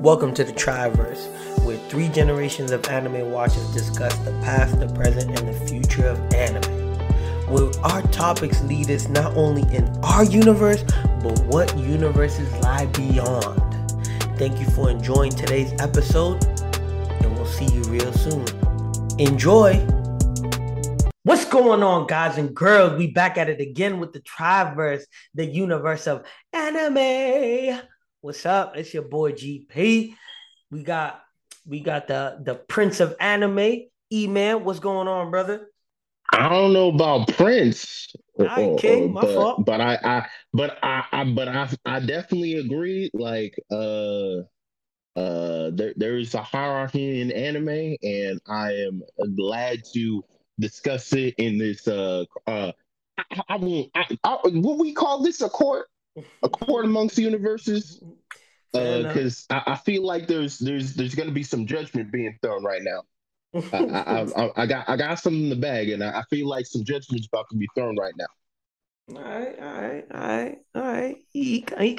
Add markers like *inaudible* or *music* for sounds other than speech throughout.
Welcome to the Triverse, where three generations of anime watchers discuss the past, the present, and the future of anime. Where our topics lead us not only in our universe, but what universes lie beyond. Thank you for enjoying today's episode, and we'll see you real soon. Enjoy! What's going on, guys and girls? We back at it again with the Triverse, the universe of anime. What's up? It's your boy GP. We got we got the the Prince of Anime, E Man. What's going on, brother? I don't know about Prince, All right, King, my but, fault. but I, I, but I, I, but I, I definitely agree. Like, uh, uh, there, there is a hierarchy in anime, and I am glad to discuss it in this. Uh, uh, I, I won't. I, I, what we call this a court, a court amongst universes. Fair uh, enough. Because I, I feel like there's there's there's going to be some judgment being thrown right now. I, I, *laughs* I, I got I got some in the bag, and I, I feel like some judgment's about to be thrown right now. All right, all right, all right, all right. He, he, he,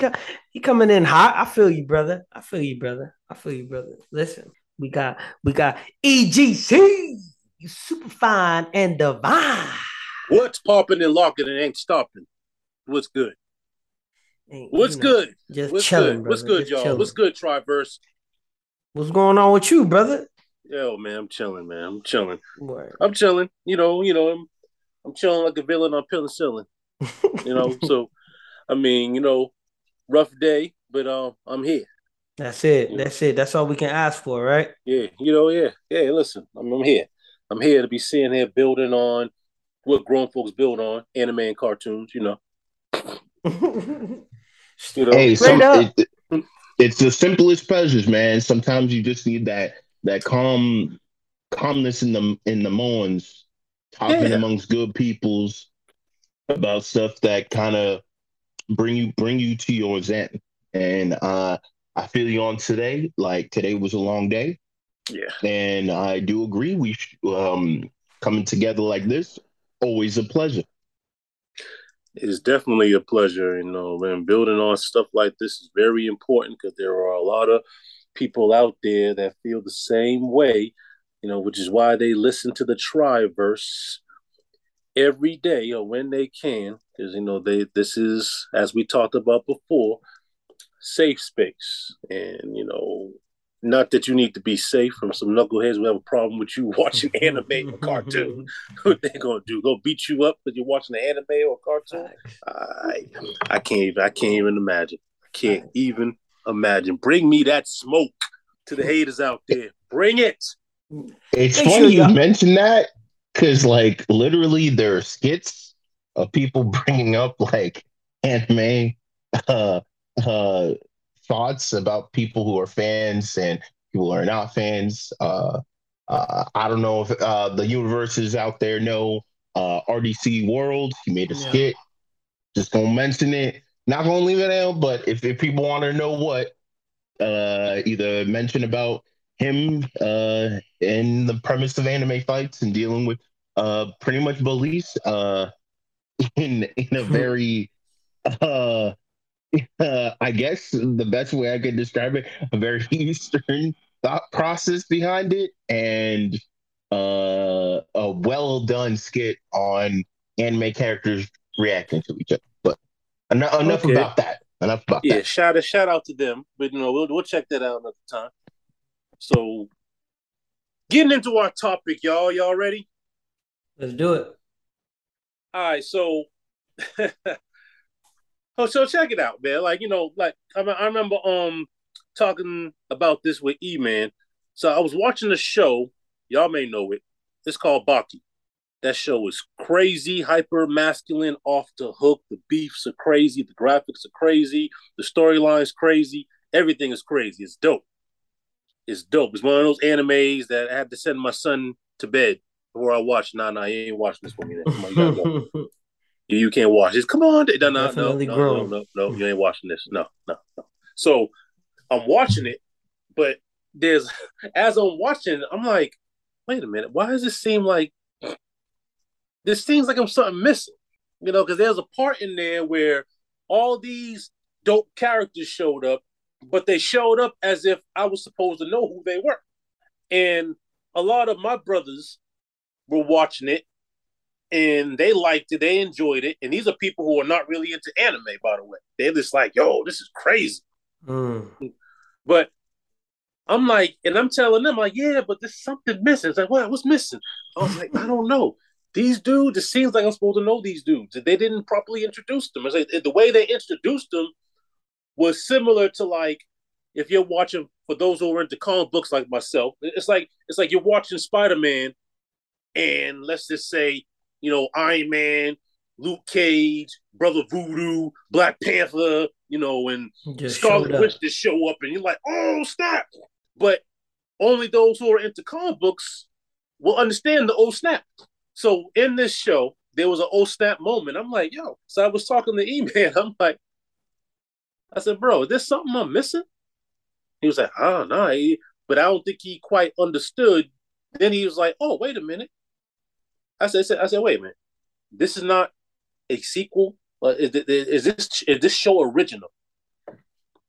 he coming in hot. I feel you, brother. I feel you, brother. I feel you, brother. Listen, we got we got EGC, you super fine and divine. What's popping and locking and ain't stopping? What's good? Ain't- What's you know, good? Just What's chilling, good? What's good, just y'all? chilling. What's good, Triverse? What's going on with you, brother? Yo, man, I'm chilling, man. I'm chilling. Word. I'm chilling. You know, you know, I'm I'm chilling like a villain on penicillin. You know, *laughs* so I mean, you know, rough day, but um, I'm here. That's it. Yeah. That's it. That's all we can ask for, right? Yeah, you know, yeah, yeah. Listen, I'm, I'm here. I'm here to be sitting here building on what grown folks build on, anime and cartoons. You know, *laughs* you know. Hey, some, up. it, it's the simplest pleasures, man. Sometimes you just need that that calm calmness in the in the mornings, talking Yeah. amongst good peoples about stuff that kind of bring you bring you to your zen. And uh I feel you on today. Like today was a long day, yeah. and I do agree. We sh- um coming together like this always a pleasure. It's definitely a pleasure, you know, and building on stuff like this is very important because there are a lot of people out there that feel the same way, you know, which is why they listen to the Triverse every day or when they can, because you know they this is as we talked about before, safe space, and you know. Not that you need to be safe from some knuckleheads who have a problem with you *laughs* watching anime or *laughs* cartoon. *laughs* What they gonna do? Go beat you up because you're watching an anime or cartoon? I I can't even I can't even imagine. I can't even imagine. Bring me that smoke to the haters out there. Bring it. It's Make funny sure you y'all- mentioned that because, like, literally, there are skits of people bringing up like anime uh, uh, thoughts about people who are fans and people who are not fans. Uh, uh, I don't know if uh, the universes out there know uh, RDC World. He made a Yeah. skit. Just gonna mention it. Not gonna leave it out, but if, if people want to know what, uh, either mention about him uh in the premise of anime fights and dealing with uh pretty much beliefs uh *laughs* in in a very uh, uh *laughs* I guess the best way I could describe it a very *laughs* eastern thought process behind it and uh a well done skit on anime characters reacting to each other but enough, enough Okay. about that enough about Yeah, that shout out shout out to them. But you know, we'll we'll check that out another time. So getting into our topic, y'all. Y'all ready? Let's do it. All right, so *laughs* oh, so check it out, man. Like you know, like I, I remember um talking about this with E Man. So I was watching a show. Y'all may know it. It's called Baki. That show is crazy, hyper masculine, off the hook. The beefs are crazy. The graphics are crazy. The storyline's crazy. Everything is crazy. It's dope. It's dope. It's one of those animes that I had to send my son to bed before I watch. Nah, nah, you ain't watching this with me. *laughs* You. Can't watch this. Come on. No, no, no, no, no, no, you ain't watching this. No, no, no. So I'm watching it, but there's as I'm watching, I'm like, wait a minute, why does it seem like this seems like I'm something missing? You know, because there's a part in there where all these dope characters showed up, but they showed up as if I was supposed to know who they were. And a lot of my brothers were watching it and they liked it, they enjoyed it. And these are people who are not really into anime, by the way. They're just like, yo, this is crazy. Mm. But I'm like, and I'm telling them, like, yeah, but there's something missing. It's like, what? What's missing? I was like, I don't know. These dudes, it seems like I'm supposed to know these dudes. They didn't properly introduce them. It's like the way they introduced them was similar to like if you're watching for those who are into comic books like myself, it's like it's like you're watching Spider Man, and let's just say you know Iron Man, Luke Cage, Brother Voodoo, Black Panther, you know, and just Scarlet Witch to show up, and you're like, oh snap! But only those who are into comic books will understand the old snap. So in this show, there was an old snap moment. I'm like, yo. So I was talking to E-Man. *laughs* I'm like, I said, bro, is there something I'm missing? He was like, oh no, but I don't think he quite understood. Then he was like, oh, wait a minute. I said, I said, wait a minute. This is not a sequel. Is, is this is this show original?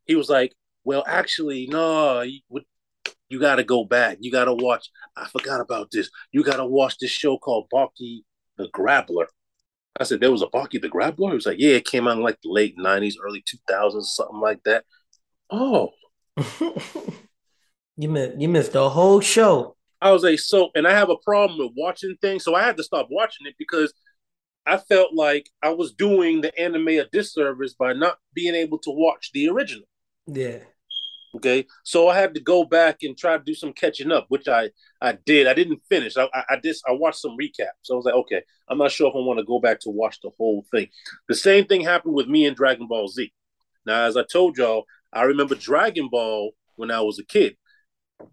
He was like, well, actually, no. You, you got to go back. You got to watch. I forgot about this. You got to watch this show called Baki the Grappler. I said, there was a Baki the Grappler? He was like, yeah, it came out in like the late 90s, early 2000s, something like that. Oh. *laughs* you missed you missed the whole show. I was like, so, and I have a problem with watching things, so I had to stop watching it because I felt like I was doing the anime a disservice by not being able to watch the original. Yeah. Okay, so I had to go back and try to do some catching up, which I I did. I didn't finish. I I, I did. I watched some recaps. So I was like, okay, I'm not sure if I want to go back to watch the whole thing. The same thing happened with me and Dragon Ball Z. Now, as I told y'all, I remember Dragon Ball when I was a kid,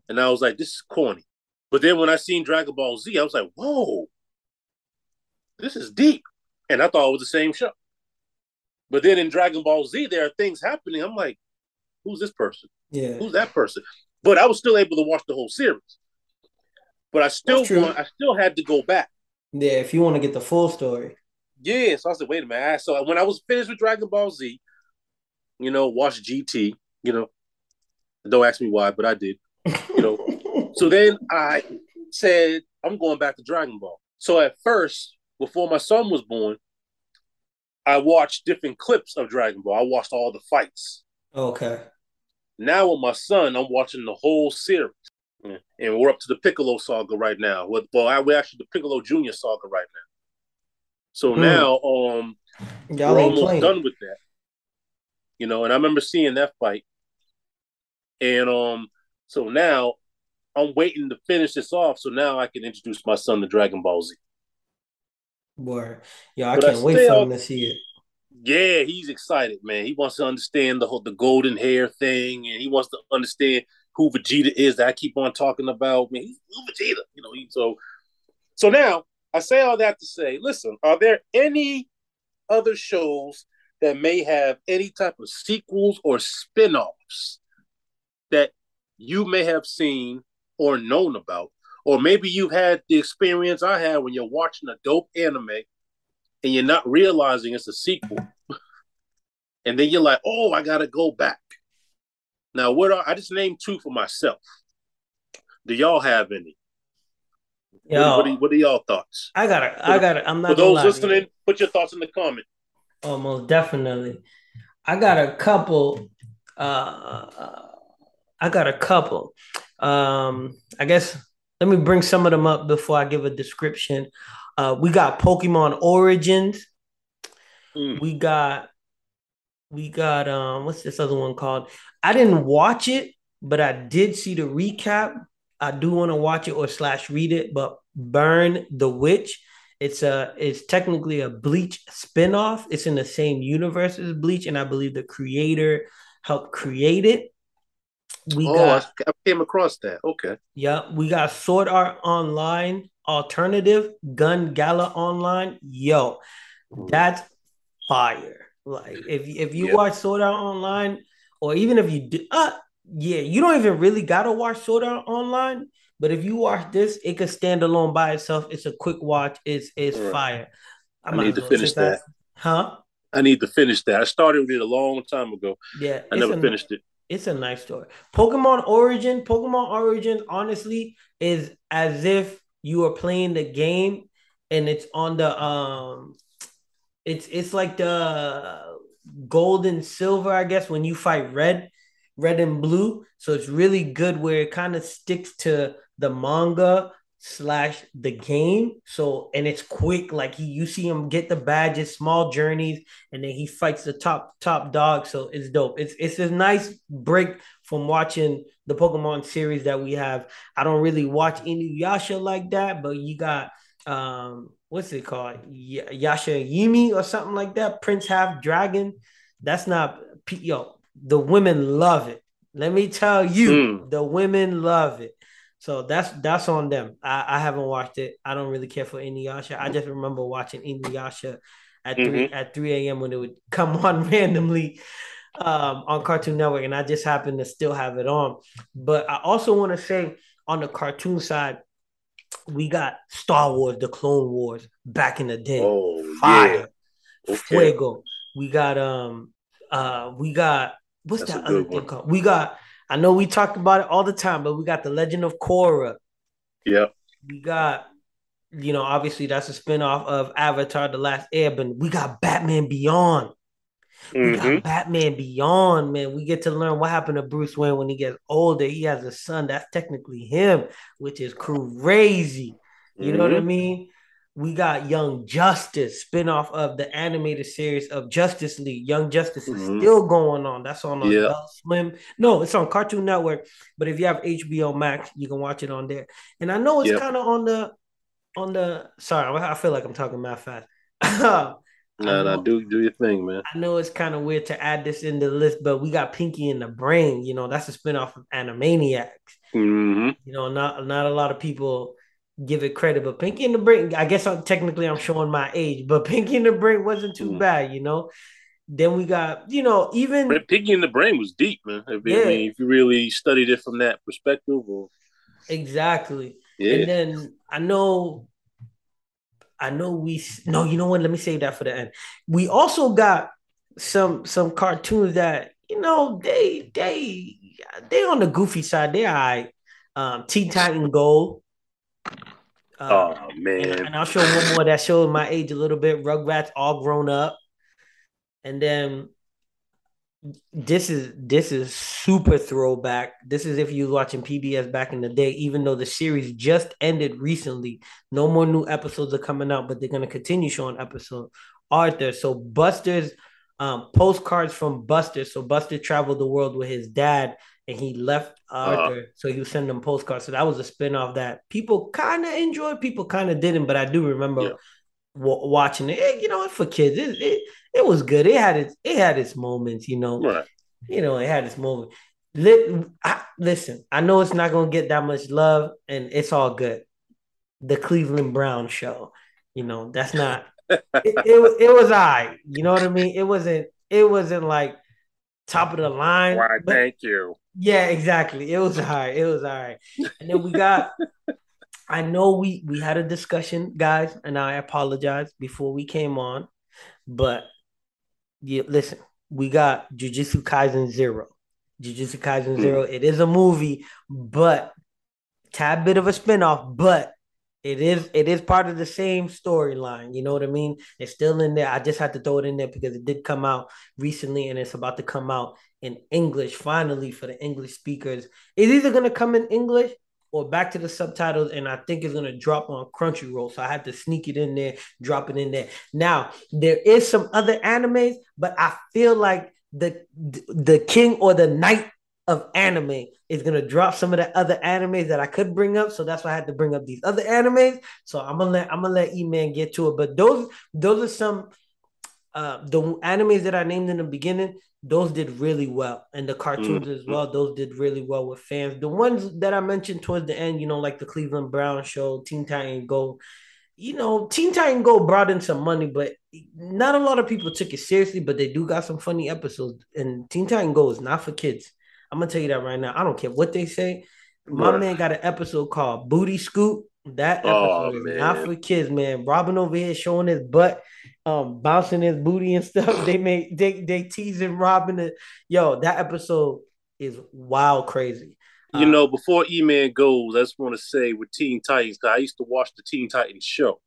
and I was like, this is corny. But then when I seen Dragon Ball Z, I was like, whoa, this is deep, and I thought it was the same show. But then in Dragon Ball Z, there are things happening. I'm like, who's this person? Yeah. Who's that person? But I was still able to watch the whole series. But I still want, I still had to go back. Yeah, if you want to get the full story. Yeah, so I said, wait a minute. So when I was finished with Dragon Ball Z, you know, watch GT, you know, don't ask me why, but I did. You know. *laughs* so then I said, I'm going back to Dragon Ball. So at first, before my son was born, I watched different clips of Dragon Ball. I watched all the fights. Okay. Now with my son, I'm watching the whole series, and we're up to the Piccolo saga right now. Well, we're actually the Piccolo Junior saga right now. So mm. now, um, Y'all we're almost playing. done with that. You know, and I remember seeing that fight, and um, so now I'm waiting to finish this off, so now I can introduce my son to Dragon Ball Z. Boy, yeah, I but can't I wait for him to see it. Yeah, he's excited, man. He wants to understand the whole the golden hair thing, and he wants to understand who Vegeta is that I keep on talking about. Man, he's Vegeta, you know. He, so, so now I say all that to say, listen, are there any other shows that may have any type of sequels or spin-offs that you may have seen or known about? Or maybe you've had the experience I had when you're watching a dope anime and you're not realizing it's a sequel. *laughs* and then you're like, oh, I gotta go back. Now, what are I just named two for myself? Do y'all have any? Yo, what, are, what, are, y'all thoughts? I gotta, I gotta. I'm not. For those listening, put your thoughts in the comment. Almost definitely. I got a couple. Uh, I got a couple. Um, I guess let me bring some of them up before I give a description. Uh, we got Pokemon Origins. Mm. We got we got um what's this other one called? I didn't watch it, but I did see the recap. I do want to watch it or slash read it, but Burn the Witch. It's a it's technically a Bleach spinoff. It's in the same universe as Bleach, and I believe the creator helped create it. We oh, got, I came across that. Okay. Yeah, we got Sword Art Online alternative Gun Gale Online. Yo that's fire. Like if, if you yep. watch sword art online or even if you do uh yeah you don't even really gotta watch sword art online but if you watch this it could stand alone by itself. It's a quick watch. It's it's right. fire. I'm i need to finish that huh? I need to finish that. I started with it a long time ago. Yeah i never finished it It's a nice story. Pokemon Origin, Pokemon Origin, honestly, is as if you are playing the game and it's on the um it's it's like the gold and silver, I guess, when you fight red, red and blue. So it's really good where it kind of sticks to the manga slash the game. So and it's quick. Like he you see him get the badges, small journeys, and then he fights the top top dog. So it's dope. It's it's a nice break from watching the Pokemon series that we have. I don't really watch any Yasha like that, but you got um what's it called? Y- Yashahime or something like that. Prince Half Dragon. That's not yo. The women love it. Let me tell you, mm. the women love it. So that's that's on them. I, I haven't watched it. I don't really care for Inuyasha. I just remember watching Inuyasha at mm-hmm. three at three a.m. when it would come on *laughs* randomly um, on Cartoon Network, and I just happened to still have it on. But I also want to say on the cartoon side, we got Star Wars: The Clone Wars back in the day. Oh, Fire, yeah. okay. Fuego. We got um uh we got what's That's that other thing called? We got I know we talk about it all the time, but we got the Legend of Korra. Yeah. We got, you know, obviously that's a spinoff of Avatar: The Last Airbender. We got Batman Beyond. Mm-hmm. We got mm-hmm. Batman Beyond, man. We get to learn what happened to Bruce Wayne when he gets older. He has a son that's technically him, which is crazy. You mm-hmm. know what I mm-hmm. mean? We got Young Justice, spinoff of the animated series of Justice League. Young Justice is mm-hmm. still going on. That's on yeah. Adult Swim. No, it's on Cartoon Network. But if you have HBO Max, you can watch it on there. And I know it's kind of on the on the. Sorry, I feel like I'm talking mad fast. *laughs* no, no, do do your thing, man. I know it's kind of weird to add this in the list, but we got Pinky and the Brain. You know, that's a spinoff of Animaniacs. Mm-hmm. You know, not not a lot of people give it credit, but Pinky and the Brain, I guess I'm technically I'm showing my age, but *laughs* Pinky and the Brain wasn't too mm. bad, you know. Then we got, you know, even Pinky and the Brain was deep, man. If, yeah. I mean, if you really studied it from that perspective, or... exactly. Yeah. And then I know, I know we no, you know what? Let me save that for the end. We also got some some cartoons that you know they they they on the goofy side. They are right. Um, Teen Titan Go uh, oh man! And, and, I'll show one more that showed my age a little bit. Rugrats all grown up, and then this is this is super throwback. This is if you was watching PBS back in the day, even though the series just ended recently. No more new episodes are coming out, but they're gonna continue showing episode Arthur. So Buster's um, postcards from Buster. So Buster traveled the world with his dad and he left uh-huh. Arthur, uh, so he was sending them postcards. So that was a spinoff that people kind of enjoyed, people kind of didn't, but I do remember yeah. w- watching it. it. You know, for kids, it, it, it was good. It had its it had its moments. You know, right. you know, it had its moment. I, listen, I know it's not gonna get that much love, and it's all good. The Cleveland Brown show, you know, that's not. *laughs* it, it, it was I. You know what I mean? It wasn't. It wasn't like top of the line. Why? Thank you yeah, exactly. It was all right. It was all right. And then we got I know we we had a discussion, guys, and I apologize before we came on, but yeah, listen, we got Jujutsu Kaisen Zero. Jujutsu Kaisen Zero. Mm. It is a movie, but tad bit of a spinoff, but it is it is part of the same storyline. You know what I mean? It's still in there. I just had to throw it in there because it did come out recently and it's about to come out in English finally for the English speakers. It's either gonna come in English or back to the subtitles, and I think it's gonna drop on Crunchyroll. So I had to sneak it in there, drop it in there. Now there is some other animes, but I feel like the the king or the knight of anime is gonna drop some of the other animes that I could bring up. So that's why I had to bring up these other animes. So I'm gonna let I'm gonna let E Man get to it. But those those are some uh the animes that I named in the beginning those did really well and the cartoons mm-hmm. as well those did really well with fans the ones that i mentioned towards the end you know like the cleveland brown show teen titan go you know teen titan go brought in some money but not a lot of people took it seriously but they do got some funny episodes and teen titan go is not for kids i'm gonna tell you that right now i don't care what they say my man got an episode called booty scoop that oh, episode oh, is not for kids man robin over here showing his butt um bouncing his booty and *laughs* stuff. They made they they teasing Robin. The, yo, that episode is wild crazy. You uh, know, before E Man goes, I just want to say with Teen Titans, I used to watch the Teen Titans show.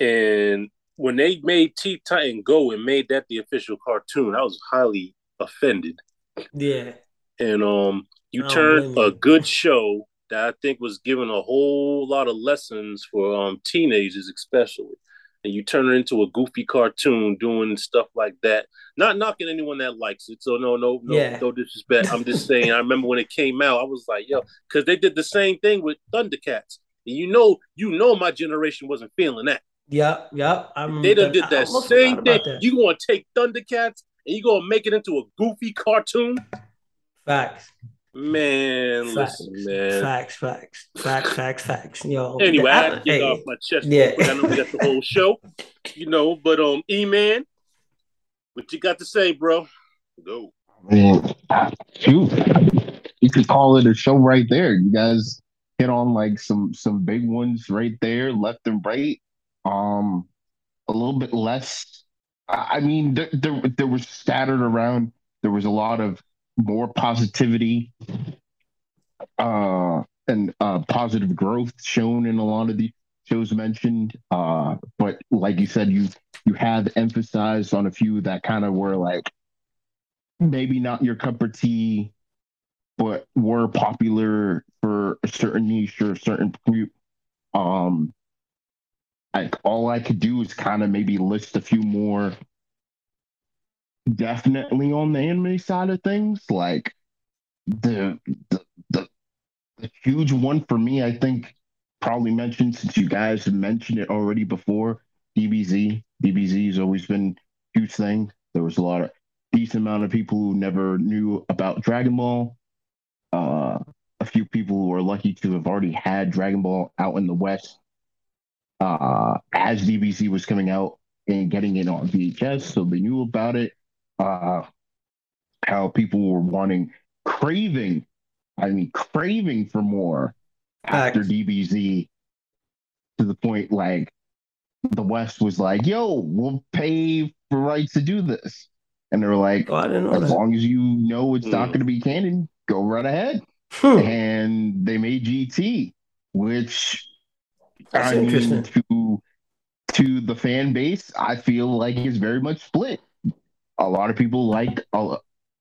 And when they made Teen Titan go and made that the official cartoon, I was highly offended. Yeah. And um you turned a good show that I think was given a whole lot of lessons for um teenagers especially and you turn it into a goofy cartoon doing stuff like that. Not knocking anyone that likes it. So no, no, no, yeah. no disrespect. I'm just saying. I remember when it came out, I was like, yo, because they did the same thing with Thundercats, and you know, you know, my generation wasn't feeling that. Yep, yep. they done did that same thing. That. You gonna take Thundercats and you gonna make it into a goofy cartoon? Facts. Man, facts, listen, man. Facts, facts, facts, facts, facts. Yo. *laughs* Anyway, I, I get hey, off my chest. Yeah. I know we got the whole *laughs* show, you know. But um, E man, what you got to say, bro? Go. Man, shoot, you could call it a show right there. You guys hit on like some some big ones right there, left and right. Um, a little bit less. I mean, there there, there was scattered around. There was a lot of more positivity uh, and uh, positive growth shown in a lot of the shows mentioned. Uh, but like you said, you you have emphasized on a few that kind of were like maybe not your cup of tea, but were popular for a certain niche or a certain group. Um, like all I could do is kind of maybe list a few more definitely on the anime side of things. Like the the the, the huge one for me, I think probably mentioned since you guys have mentioned it already before. DBZ. DBZ has always been a huge thing. There was a lot of decent amount of people who never knew about Dragon Ball. Uh, a few people who are lucky to have already had Dragon Ball out in the West uh, as DBZ was coming out and getting it on VHS, so they knew about it uh, how people were wanting, craving, I mean, craving for more after DBZ to the point like the West was like, yo, we'll pay for rights to do this. And they're like, oh, as that. long as you know it's mm. not going to be canon, go right ahead. Hmm. And they made GT, which That's I mean, to to the fan base, I feel like it's very much split a lot of people like uh,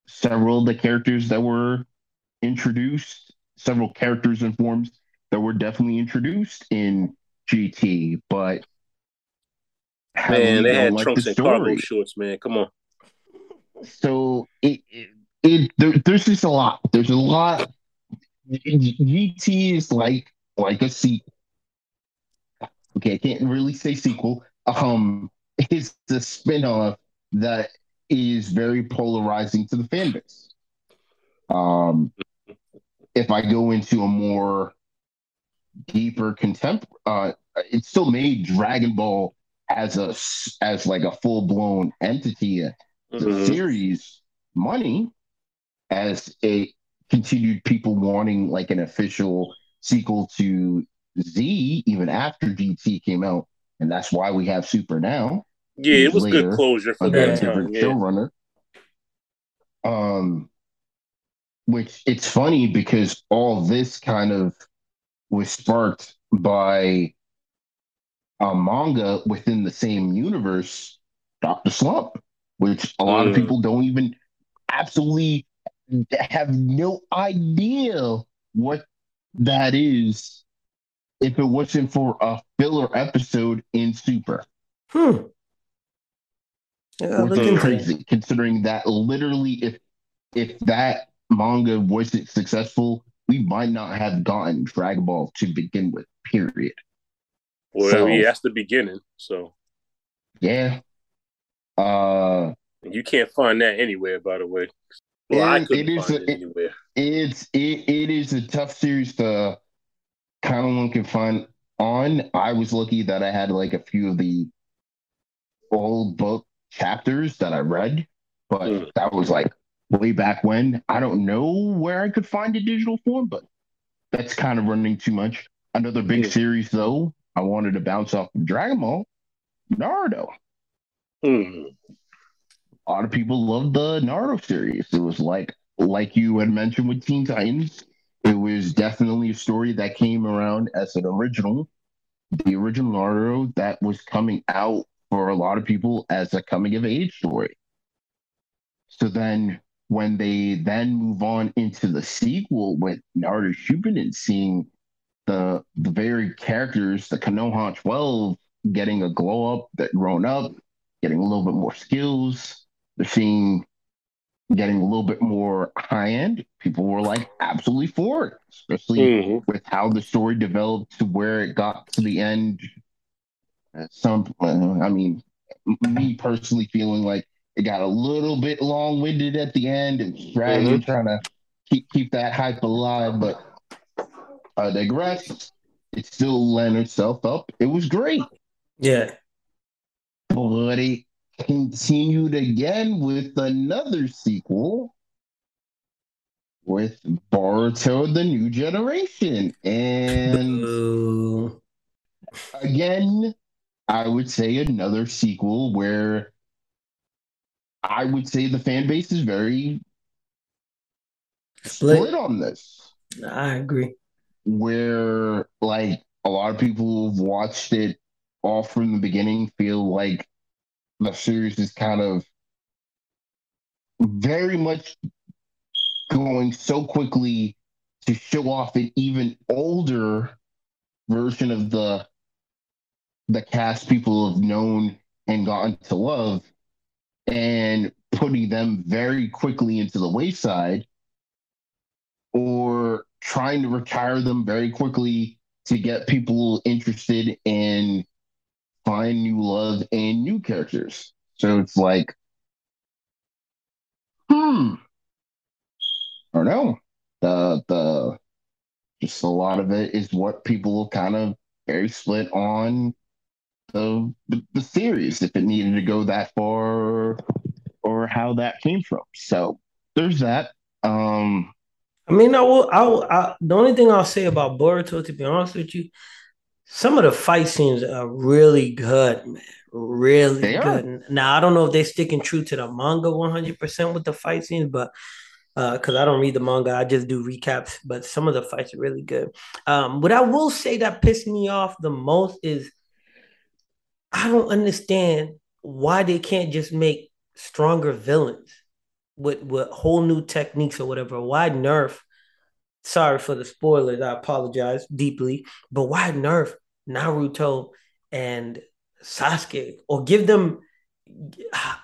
several of the characters that were introduced, several characters and forms that were definitely introduced in GT, but man, they had trunks the and cargo shorts, man. Come on. So it, it, it there, there's just a lot. There's a lot. GT is like like a sequel. Okay, I can't really say sequel. Um, it's the spinoff that is very polarizing to the fan base. Um, if I go into a more deeper contempt, uh, it still made Dragon Ball as a as like a full blown entity, mm-hmm. the series money, as a continued people wanting like an official sequel to Z even after GT came out, and that's why we have Super now. Yeah, it was good closure for that different yeah. showrunner. Um, which it's funny because all this kind of was sparked by a manga within the same universe, Doctor Slump, which a lot mm. of people don't even absolutely have no idea what that is if it wasn't for a filler episode in Super. Hmm. Yeah, which crazy considering that literally if if that manga wasn't successful, we might not have gotten Dragon Ball to begin with. Period. Well, so, I mean, that's the beginning. So yeah. Uh, you can't find that anywhere, by the way. Well, I couldn't it is find a, it anywhere. It's it, it is a tough series to kind of one can find on. I was lucky that I had like a few of the old book chapters that I read, but mm. that was like way back when. I don't know where I could find a digital form, but that's kind of running too much. Another big mm. series, though, I wanted to bounce off of Dragon Ball, Naruto. Mm. A lot of people loved the Naruto series. It was like like you had mentioned with Teen Titans, it was definitely a story that came around as an original. The original Naruto that was coming out for a lot of people as a coming of age story. So then when they then move on into the sequel with Naruto Shippuden seeing the the very characters, the Konoha 12 getting a glow up, that grown up, getting a little bit more skills. They're seeing getting a little bit more high end. People were like absolutely for it, especially mm-hmm. with how the story developed to where it got to the end. Some, I mean, me personally feeling like it got a little bit long winded at the end and dragging, mm-hmm. trying to keep keep that hype alive. But I digress. It still lent itself up. It was great. Yeah. But it continued again with another sequel with Boruto the New Generation. And again, I would say another sequel where I would say the fan base is very split, split on this. I agree. Where like a lot of people who've watched it all from the beginning feel like the series is kind of very much going so quickly to show off an even older version of the the cast people have known and gotten to love and putting them very quickly into the wayside or trying to retire them very quickly to get people interested in find new love and new characters. So it's like, hmm, I don't know. The the just a lot of it is what people kind of very split on the, the, the series if it needed to go that far or how that came from. So there's that. Um, I mean, I will. I, will, I the only thing I'll say about Boruto, to be honest with you, some of the fight scenes are really good, man. Really good. Now I don't know if they're sticking true to the manga 100 percent with the fight scenes, but because uh, I don't read the manga, I just do recaps. But some of the fights are really good. Um, what I will say that pissed me off the most is I don't understand why they can't just make stronger villains with with whole new techniques or whatever. Why nerf? Sorry for the spoilers. I apologize deeply, but why nerf Naruto and Sasuke or give them?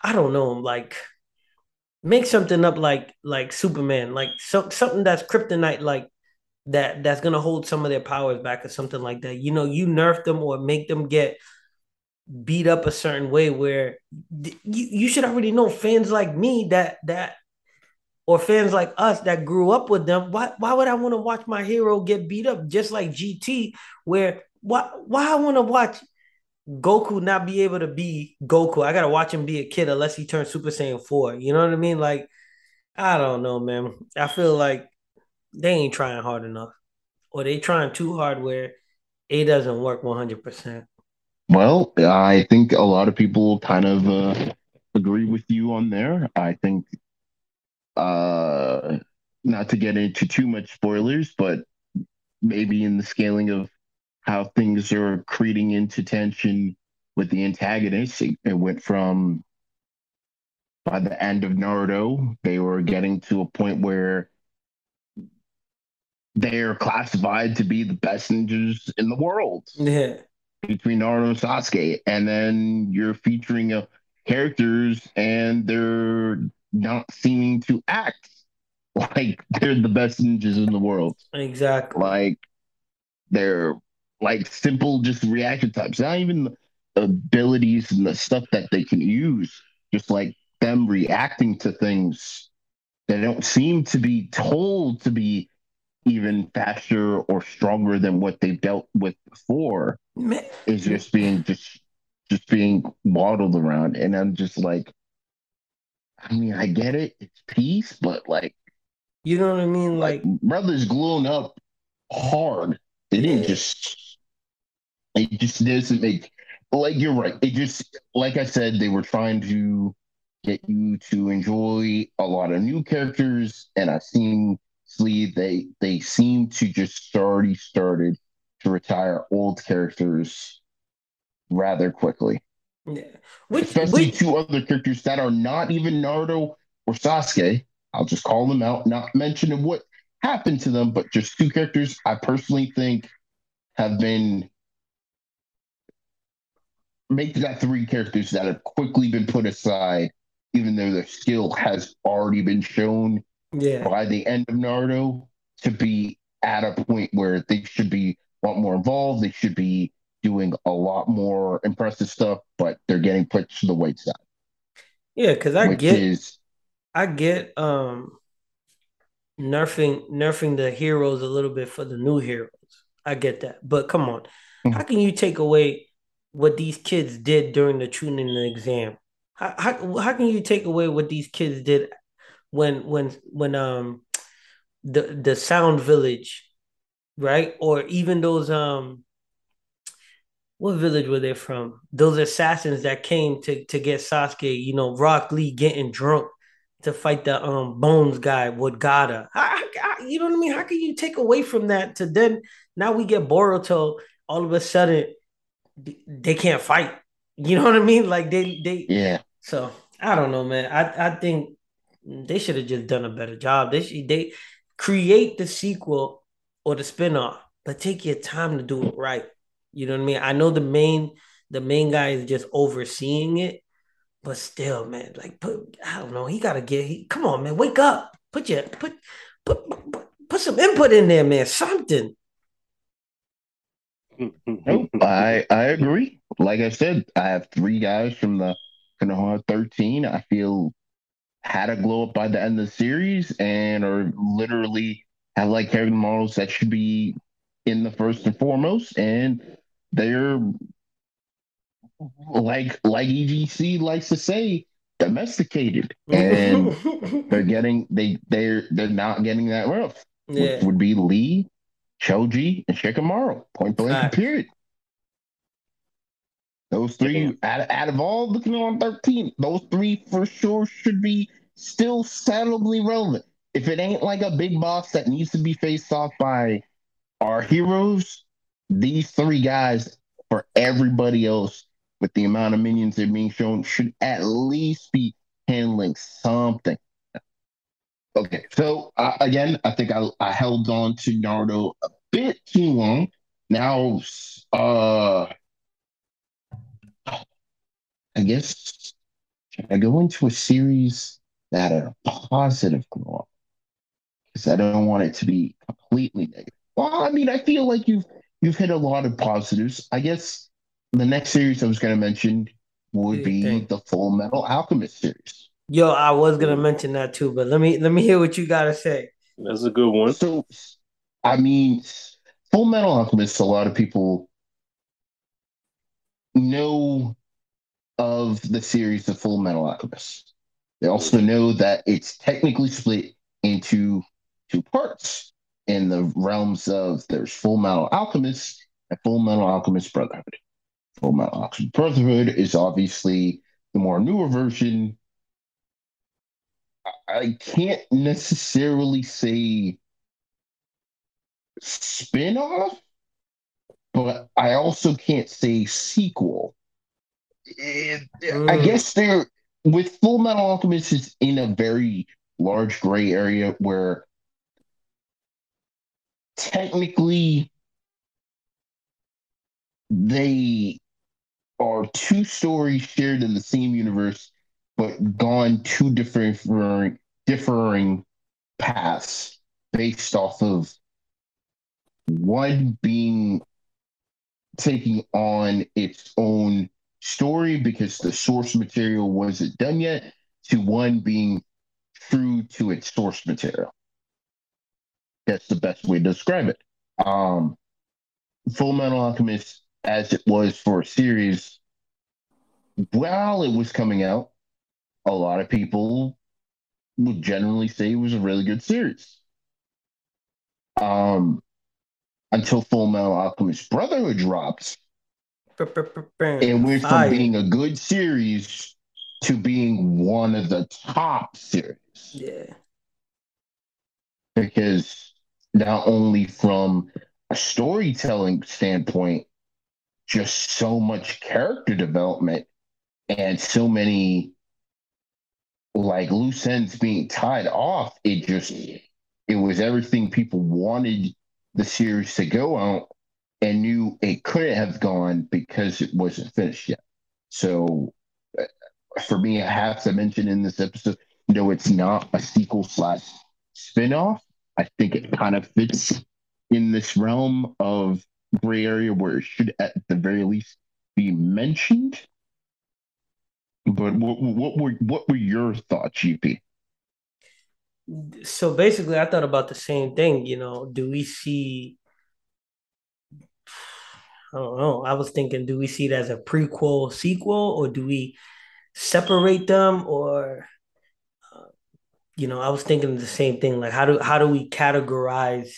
I don't know. Like make something up like like Superman, like so, something that's kryptonite, like that that's gonna hold some of their powers back or something like that. You know, you nerf them or make them get beat up a certain way where you, you should already know fans like me that that or fans like us that grew up with them why why would I want to watch my hero get beat up just like GT where why why I want to watch Goku not be able to be Goku? I got to watch him be a kid unless he turns Super Saiyan 4 you know what I mean? Like I don't know man. I feel like they ain't trying hard enough or they trying too hard where it doesn't work 100% well, I think a lot of people kind of uh, agree with you on there. I think, uh, not to get into too much spoilers, but maybe in the scaling of how things are creating into tension with the antagonist, it, it went from by the end of Naruto, they were getting to a point where they're classified to be the best ninjas in the world. Yeah between Naruto and Sasuke, and then you're featuring uh, characters and they're not seeming to act *laughs* like they're the best ninjas in the world. Exactly. Like they're like simple just reaction types, not even the abilities and the stuff that they can use, just like them reacting to things they don't seem to be told to be even faster or stronger than what they've dealt with before Man. is just being just just being waddled around and i'm just like i mean i get it it's peace but like you know what i mean? like, like brothers gluing up hard. It didn't just it just doesn't make like you're right. It just like i said they were trying to get you to enjoy a lot of new characters, and I seem they they seem to just already started to retire old characters rather quickly. Yeah. Which, Especially which... two other characters that are not even Naruto or Sasuke. I'll just call them out, not mentioning what happened to them, but just two characters I personally think have been make that three characters that have quickly been put aside, even though their skill has already been shown yeah. by the end of Naruto to be at a point where they should be a lot more involved. They should be doing a lot more impressive stuff, but they're getting put to the white side. Yeah, because I get is, I get um nerfing nerfing the heroes a little bit for the new heroes. I get that. But come on. Mm-hmm. How can you take away what these kids did during the Chunin exam? How, how, how can you take away what these kids did when when when um the the Sound Village, right? Or even those um what village were they from? Those assassins that came to to get Sasuke, you know, Rock Lee getting drunk to fight the um Bones guy with Gaara. you know what I mean? How can you take away from that to then now we get Boruto all of a sudden they can't fight. You know what I mean? Like they they yeah. So I don't know, man. I I think they should have just done a better job. They should, they create the sequel or the spinoff, but take your time to do it right. You know what I mean? I know the main the main guy is just overseeing it, but still, man, like put I don't know, he gotta get he, come on, man, wake up. Put your put put put, put some input in there, man. Something. I I agree. Like I said, I have three guys from the Konoha 13. I feel had a glow up by the end of the series and are literally have like character models that should be in the first and foremost, and they're like like EGC likes to say, domesticated, *laughs* and they're getting they they're they're not getting that rough, yeah. which would be Lee, Choji, and Shikamaru. Point blank, period. Those three, out, out of all Konoha 13, those three for sure should be still settlably relevant. If it ain't like a big boss that needs to be faced off by our heroes, these three guys for everybody else with the amount of minions they're being shown should at least be handling something. Okay, so uh, again, I think I, I held on to Naruto a bit too long. Now, uh, I guess should I go into a series that had a positive glow Because I don't want it to be completely negative. Well, I mean, I feel like you've you've hit a lot of positives. I guess the next series I was going to mention would be think? the Full Metal Alchemist series. Yo, I was gonna mention that too, but let me let me hear what you gotta say. That's a good one. So, I mean, Full Metal Alchemist. A lot of people know of the series The Full Metal Alchemist. They also know that it's technically split into two parts in the realms of there's Full Metal Alchemist and Full Metal Alchemist Brotherhood. Full Metal Alchemist Brotherhood is obviously the more newer version. I can't necessarily say spin-off, but I also can't say sequel it, mm. I guess they're with Full Metal Alchemist is in a very large gray area where technically they are two stories shared in the same universe, but gone two different differing paths based off of one being taking on its own story because the source material wasn't done yet to one being true to its source material. That's the best way to describe it. Um, Full Metal Alchemist, as it was for a series, while it was coming out, a lot of people would generally say it was a really good series. Um, until Full Metal Alchemist Brotherhood drops, it went from being a good series to being one of the top series. Yeah. Because not only from a storytelling standpoint, just so much character development and so many like loose ends being tied off. It just it was everything people wanted the series to go out and knew it couldn't have gone because it wasn't finished yet. So uh, for me, I have to mention in this episode, no, it's not a sequel slash spinoff. I think it kind of fits in this realm of gray area where it should at the very least be mentioned. But what, what were what were your thoughts, GP? So basically, I thought about the same thing. You know, do we see? I don't know. I was thinking, do we see it as a prequel, sequel, or do we separate them, or you know, I was thinking the same thing. Like, how do how do we categorize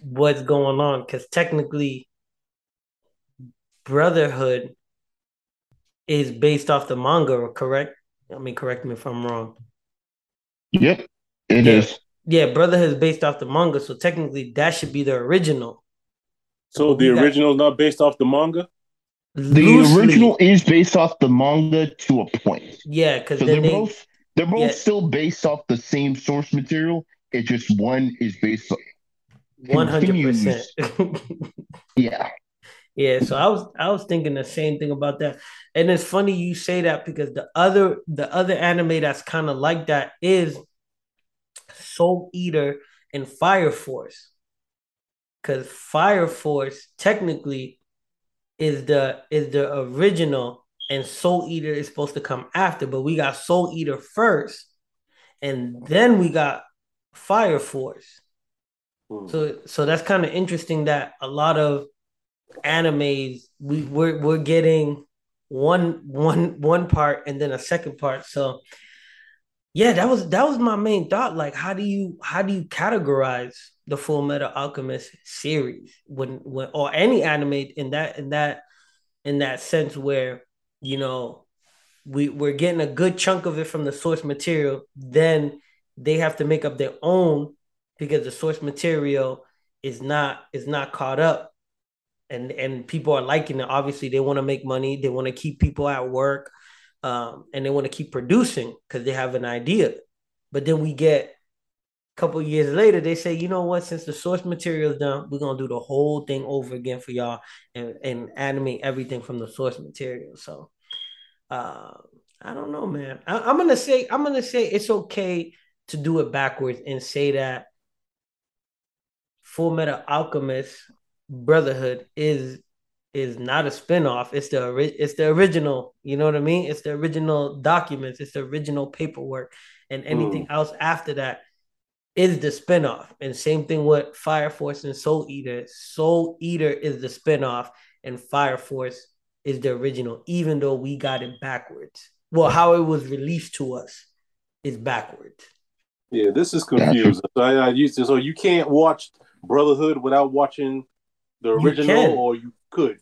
what's going on? Because technically, Brotherhood is based off the manga, correct? I mean, correct me if I'm wrong. Yep, it yeah. is. Yeah, Brotherhood is based off the manga, so technically that should be the original. So the got... original is not based off the manga. The Loosely. original is based off the manga to a point. Yeah, because so they're they, both they're both yeah. still based off the same source material. It just one is based one hundred percent. *laughs* Yeah, yeah, so I was I was thinking the same thing about that. And it's funny you say that because the other the other anime that's kind of like that is Soul Eater and Fire Force. Cause Fire Force technically is the is the original and Soul Eater is supposed to come after, but we got Soul Eater first, and then we got Fire Force. Hmm. So so that's kind of interesting that a lot of animes we we're, we're getting one one one part and then a second part so yeah that was that was my main thought like how do you how do you categorize the full metal alchemist series when when or any anime in that in that in that sense where you know we we're getting a good chunk of it from the source material then they have to make up their own because the source material is not is not caught up and and people are liking it. Obviously, they want to make money. They want to keep people at work, um, and they want to keep producing because they have an idea. But then we get couple years later, they say, you know what? Since the source material is done, we're gonna do the whole thing over again for y'all and and animate everything from the source material. So, uh, I don't know, man. I, I'm gonna say I'm gonna say it's okay to do it backwards and say that Full Metal Alchemist Brotherhood is is not a spinoff. It's the it's the original. You know what I mean? It's the original documents. It's the original paperwork, and anything mm. else after that is the spinoff. And same thing with Fire Force and Soul Eater. Soul Eater is the spinoff, and Fire Force is the original. Even though we got it backwards. Well, how it was released to us is backwards. Yeah, this is confusing. So I, I used to, so you can't watch Brotherhood without watching the original, you or you could.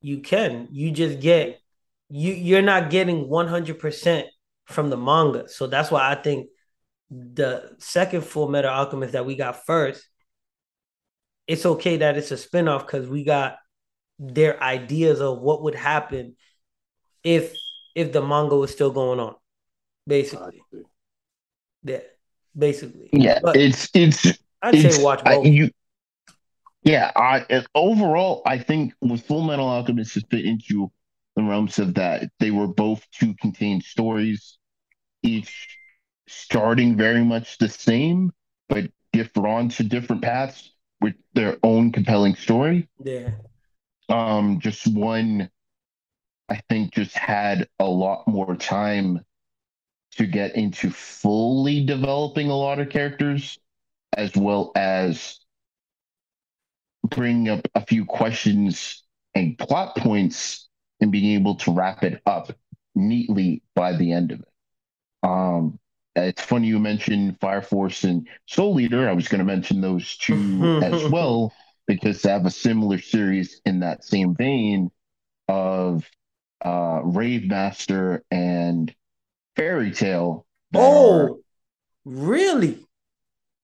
You can. You just get you. You're not getting one hundred percent from the manga, so that's why I think the second Full Metal Alchemist that we got first. It's okay that it's a spinoff because we got their ideas of what would happen if if the manga was still going on, basically. Yeah, basically. Yeah, but it's it's. I'd it's, say watch both. I, you yeah, I overall I think with Full Metal Alchemist has fit into the realms of that they were both two contained stories, each starting very much the same, but differ on to different paths with their own compelling story. Yeah. Um, just one I think just had a lot more time to get into fully developing a lot of characters as well as bring up a few questions and plot points and being able to wrap it up neatly by the end of it. Um, it's funny you mentioned Fire Force and Soul Eater. I was going to mention those two as *laughs* well because they have a similar series in that same vein of uh, Rave Master and Fairy Tail. Oh, really?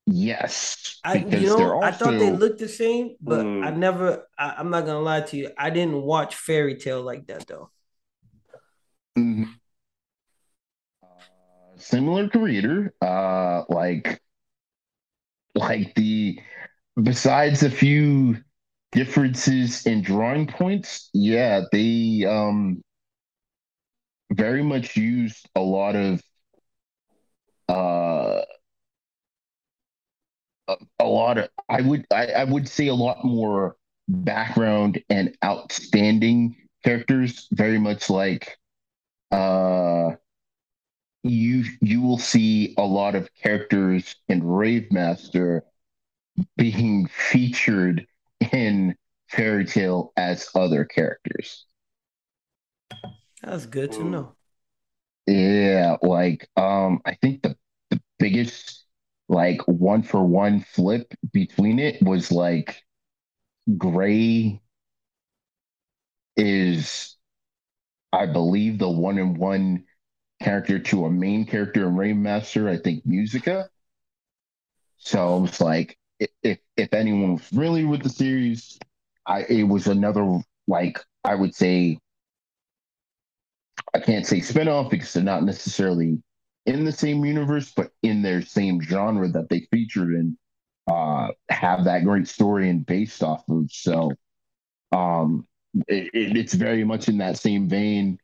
Yes, I you know also... I thought they looked the same, but mm. I never. I, am not gonna lie to you. I didn't watch Fairy Tail like that though. Mm-hmm. Similar creator, uh, like, like the besides a few differences in drawing points, yeah, they um very much used a lot of uh a, a lot of I would I, I would say a lot more background and outstanding characters, very much like uh you you will see a lot of characters in Rave Master being featured in Fairy Tail as other characters. That's good to know. Yeah, like um I think the the biggest like one for one flip between it was like Gray is I believe the one in one character to a main character in Rave Master, I think Musica. So I was like, if if anyone was familiar with the series, I it was another like I would say I can't say spinoff because they're not necessarily in the same universe, but in their same genre that they featured in, uh, have that great story and based off of. So, um, it, it's very much in that same vein.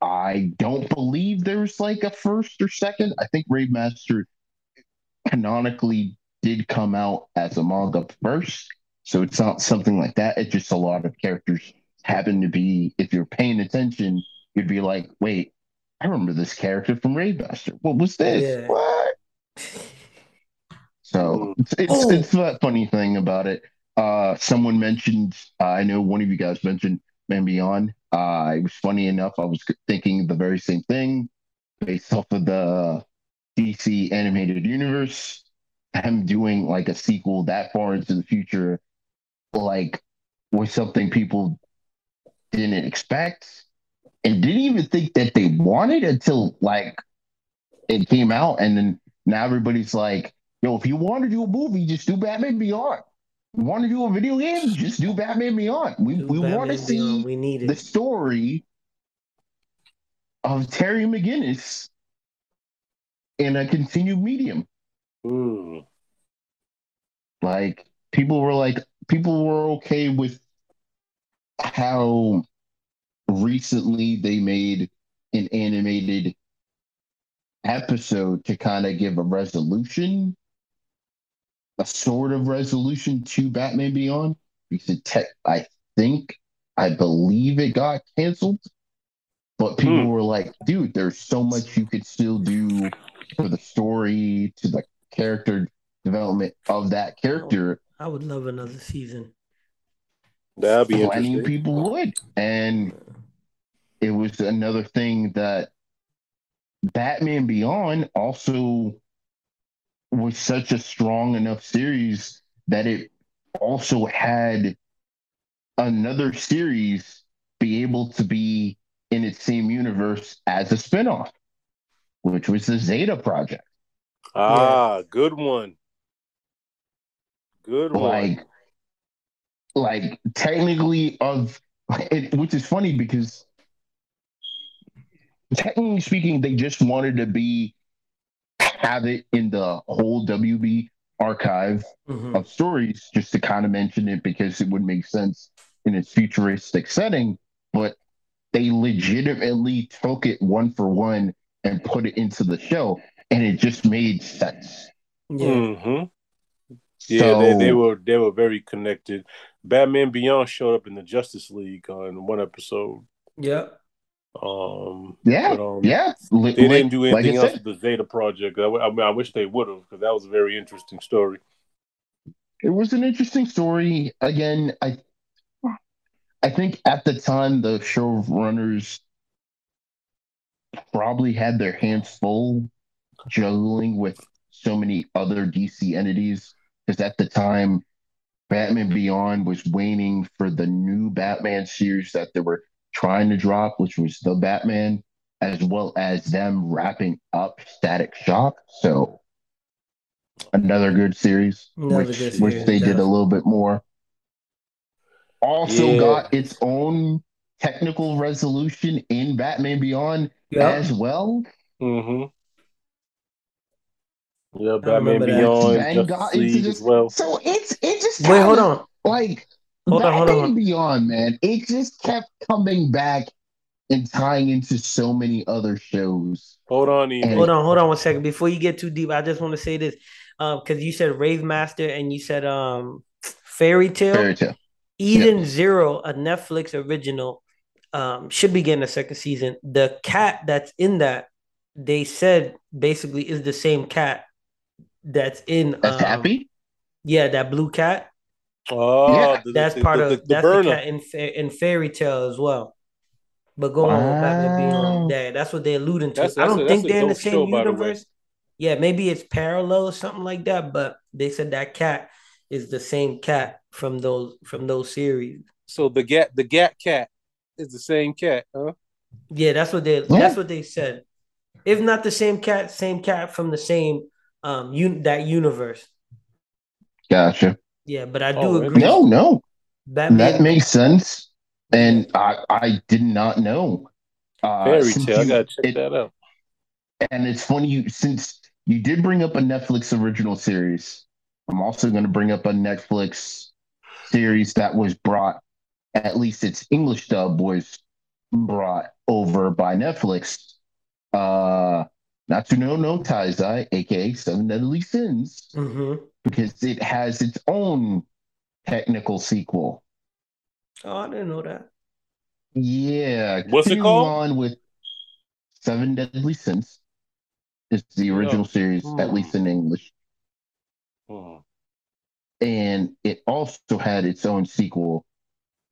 I don't believe there's like a first or second. I think Rave Master canonically did come out as a manga first. So it's not something like that. It's just a lot of characters happen to be, if you're paying attention, you'd be like, wait, I remember this character from Rave Master. What was this? Yeah. What? So it's it's, oh. it's that funny thing about it. Uh, someone mentioned, uh, I know one of you guys mentioned Man Beyond. Uh, it was funny enough. I was thinking the very same thing based off of the DC animated universe him doing like a sequel that far into the future, like was something people didn't expect and didn't even think that they wanted until like it came out, and then now everybody's like, "Yo, if you want to do a movie, just do Batman Beyond." Want to do a video game? Just do Batman Beyond. We do we want to see we need the story of Terry McGinnis in a continued medium. Mm. Like people were like people were okay with how recently they made an animated episode to kind of give a resolution, a sort of resolution to Batman Beyond because it te- I think I believe it got canceled. But people hmm. were like, dude, there's so much you could still do for the story, to the character development of that character. I would love another season. That'd be Plenty interesting. people would, and it was another thing that Batman Beyond also was such a strong enough series that it also had another series be able to be in its same universe as a spinoff, which was the Zeta Project. Ah, yeah. good one. Good like, one. Like technically of it, which is funny because technically speaking, they just wanted to be have it in the whole WB archive mm-hmm. of stories just to kind of mention it because it would make sense in its futuristic setting. But they legitimately took it one for one and put it into the show, and it just made sense. Yeah. Mm-hmm. Yeah, so, they, they were they were very connected. Batman Beyond showed up in the Justice League on one episode. Yeah. Um. Yeah. But, um, yeah. They didn't do anything like else with the Zeta Project. I, I, mean, I wish they would have because that was a very interesting story. It was an interesting story. Again, I I think at the time the showrunners probably had their hands full juggling with so many other DC entities because at the time, Batman Beyond was waiting for the new Batman series that they were trying to drop, which was the Batman, as well as them wrapping up Static Shock. So another good series, Another which, good which series, they did a little bit more. Also Yeah. got its own technical resolution in Batman Beyond Yeah. as well. Mm-hmm. Yeah, Batman. Beyond, And got into this. as well. So it's it just Wait, hold on. like Hold on, hold on, hold on. Beyond, man. It just kept coming back and tying into so many other shows. Hold on, Ian. And- Hold on, hold on one second. Before you get too deep, I just want to say this. Um, because you said Rave Master and you said um Fairy Tail. Fairy Tail. Eden Zero, a Netflix original, um, should be getting a second season. The cat that's in that, they said basically is the same cat that's in That's um, happy. Yeah, that blue cat. Oh, Yeah, the, That's the, part the, of the, the that's burner. the cat in fa- in Fairy Tail as well. But go on, Batman Beyond. Wow. Yeah, that's what they're alluding to. That's- I don't a- think they're in the dope show, same the universe. Yeah, maybe it's parallel or something like that. But they said that cat is the same cat from those from those series. So the gat the gat cat is the same cat, huh? Yeah, that's what they Yeah. that's what they said. If not the same cat, same cat from the same um un- that universe. Gotcha. Yeah, but I do Oh, agree. No, no, Batman. that makes sense. And I, I did not know. Uh, Fairy since tale. I gotta check it- that out. And it's funny you since you did bring up a Netflix original series. I'm also going to bring up a Netflix series that was brought, at least its English dub was brought over by Netflix. Uh, Nanatsu no Taizai, aka Seven Deadly Sins, hmm because it has its own technical sequel. Oh, I didn't know that. Yeah. What's it continuing called? On with Seven Deadly Sins. It's the original series, at least in English. Hmm. And it also had its own sequel,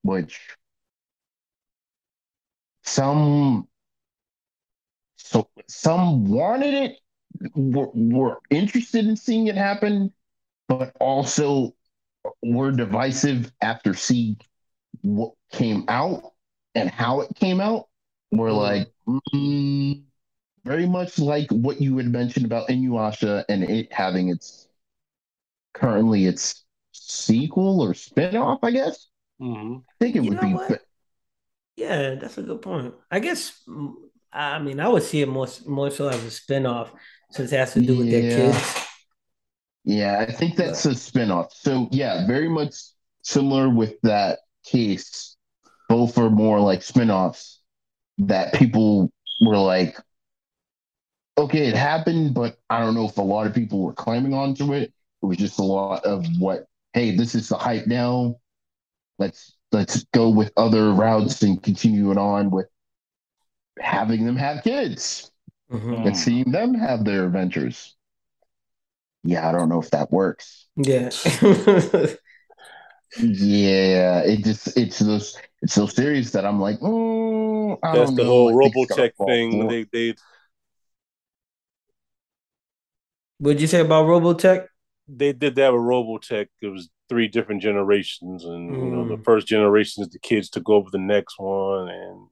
which some so some wanted it, were, were interested in seeing it happen, but also were divisive after seeing what came out and how it came out. We're Mhm. like, mm, very much like what you had mentioned about Inuyasha and it having its currently its sequel or spin-off, I guess. hmm I think it You would be what? Yeah, that's a good point. I guess mm, I mean I would see it more more so as a spinoff since it has to do with their kids. Yeah, I think that's a spin-off. So yeah, very much similar with that case. Both are more like spin-offs that people were like, okay, it happened, but I don't know if a lot of people were climbing onto it. It was just a lot of what, hey, this is the hype now. Let's let's go with other routes and continue it on with having them have kids Mhm. and seeing them have their adventures. Yeah, I don't know if that works. Yeah. Yeah, it just it's those it's those series that I'm like, mm, I That's don't the know. whole I think Robotech thing. through. They they What'd you say about Robotech? they did that with Robotech. It was three different generations, and you know the Mm. first generation is the kids took over the next one, and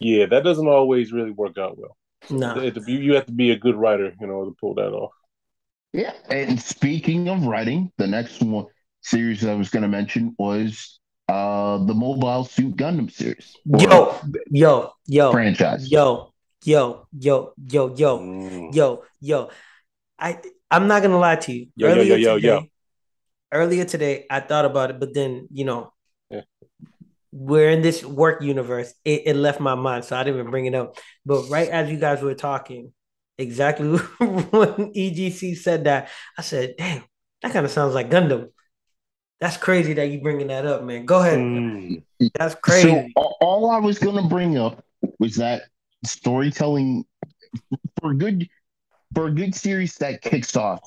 yeah, that doesn't always really work out well. Nah. You you have to be a good writer, you know, to pull that off. Yeah, and speaking of writing, the next one series I was going to mention was uh the Mobile Suit Gundam series Yo, yo, yo, franchise. yo, yo, yo, yo, yo, Mm. yo, yo. I I'm not gonna lie to you. Yo, yo, earlier yo, yo, today, yo. earlier today, I thought about it, but then you know, Yeah. we're in this work universe. It, it left my mind, so I didn't even bring it up. But right as you guys were talking, exactly *laughs* when EGC said that, I said, "Damn, that kind of sounds like Gundam." That's crazy that you bringing that up, man. Go ahead. Mm. That's crazy. So all, I was going to bring up was that storytelling for a good for a good series that kicks off.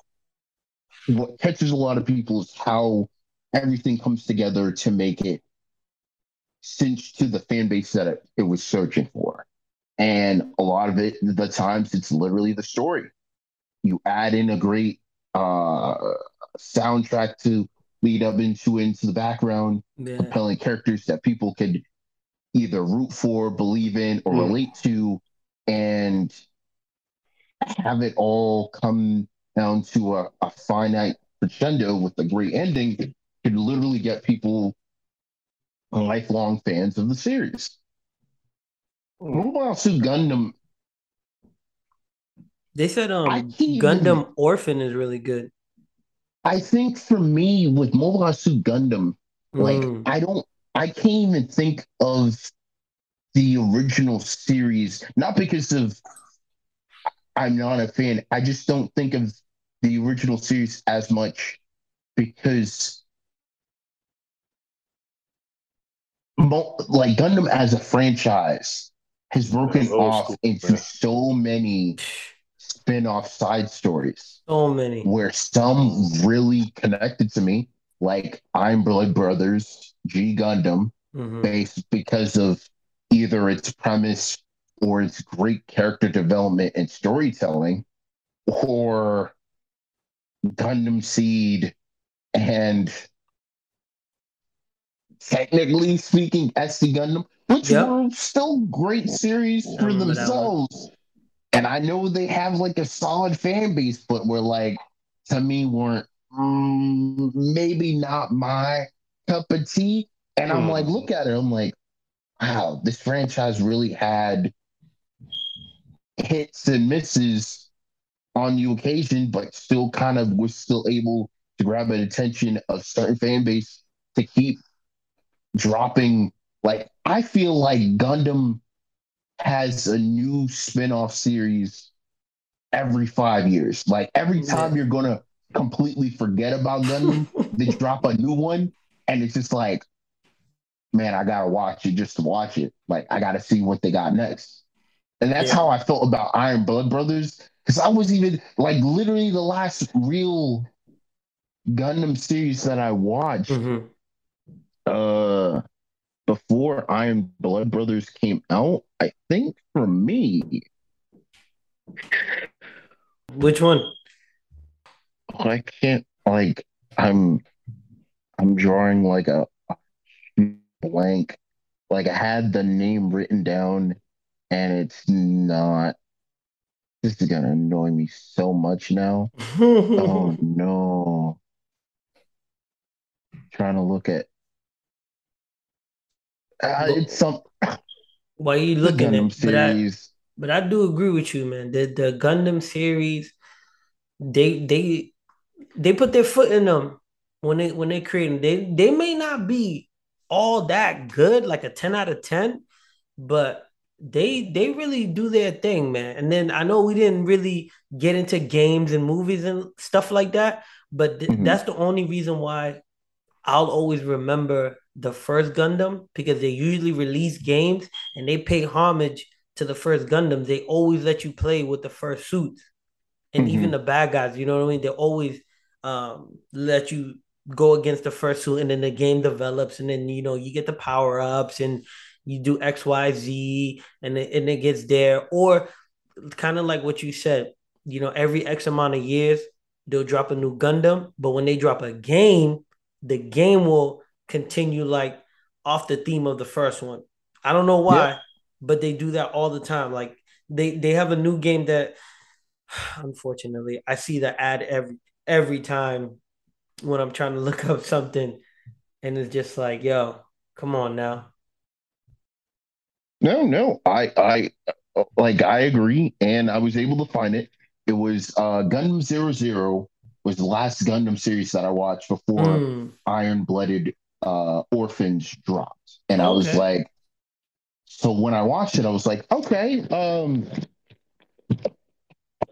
What catches a lot of people is how everything comes together to make it cinch to the fan base that it, it was searching for. And a lot of it, the times, it's literally the story. You add in a great uh, soundtrack to lead up into into the background yeah. compelling characters that people could either root for, believe in, or Mm. relate to, and have it all come down to a, a finite crescendo with a great ending could literally get people lifelong fans of the series. Mobile Suit Gundam, They said um can't even- Gundam Orphan is really good. I think for me with Mobile Suit Gundam, like Mm. I don't, I can't even think of the original series, not because of I'm not a fan. I just don't think of the original series as much because like Gundam as a franchise has broken old off school, into man. so many spin-off side stories so many. where some really connected to me, like I'm Blood Brothers, G Gundam, Mhm. based because of either its premise or its great character development and storytelling, or Gundam Seed and technically speaking, SC Gundam, which Yep. were still great series for one. themselves. And I know they have like a solid fan base, but were like to me weren't mm, maybe not my cup of tea. And I'm Hmm. like, look at it, I'm like, wow, this franchise really had hits and misses on the occasion, but still kind of was still able to grab the attention of certain fan base to keep dropping. Like, I feel like Gundam has a new spin-off series every five years. Like every time you're gonna completely forget about Gundam, *laughs* they drop a new one, and it's just like, man, I gotta watch it just to watch it. Like I gotta see what they got next. And that's Yeah. how I felt about Iron Blood Brothers. Because I was even like literally the last real Gundam series that I watched Mhm. uh before Iron Blood Brothers came out, I think for me, Which one? I can't like I'm I'm drawing like a, a blank. Like I had the name written down and it's not this is gonna annoy me so much now. *laughs* Oh no. Trying to look at uh, it's some Why you looking at? But I, but I do agree with you, man. The the Gundam series, they they they put their foot in them when they when they create them. They they may not be all that good, like a ten out of ten, but they they really do their thing, man. And then I know we didn't really get into games and movies and stuff like that, but th- Mhm. that's the only reason why I'll always remember the first Gundam because they usually release games and they pay homage to the first Gundam. They always let you play with the first suits. And Mhm. even the bad guys, you know what I mean? They always um, let you go against the first suit and then the game develops and then you know you get the power ups and you do XYZ and it, and it gets there. Or kind of like what you said, you know, every X amount of years they'll drop a new Gundam, but when they drop a game, the game will continue like off the theme of the first one. I don't know why, but they do that all the time. Like they they have a new game that *sighs* unfortunately I see the ad every every time when I'm trying to *laughs* look up something and it's just like, yo, come on now. No, no, I, I, like, I agree, and I was able to find it. It was uh, Gundam Zero Zero was the last Gundam series that I watched before Mm, Iron Blooded uh, Orphans dropped, and I was like, so when I watched it, I was like, okay, um,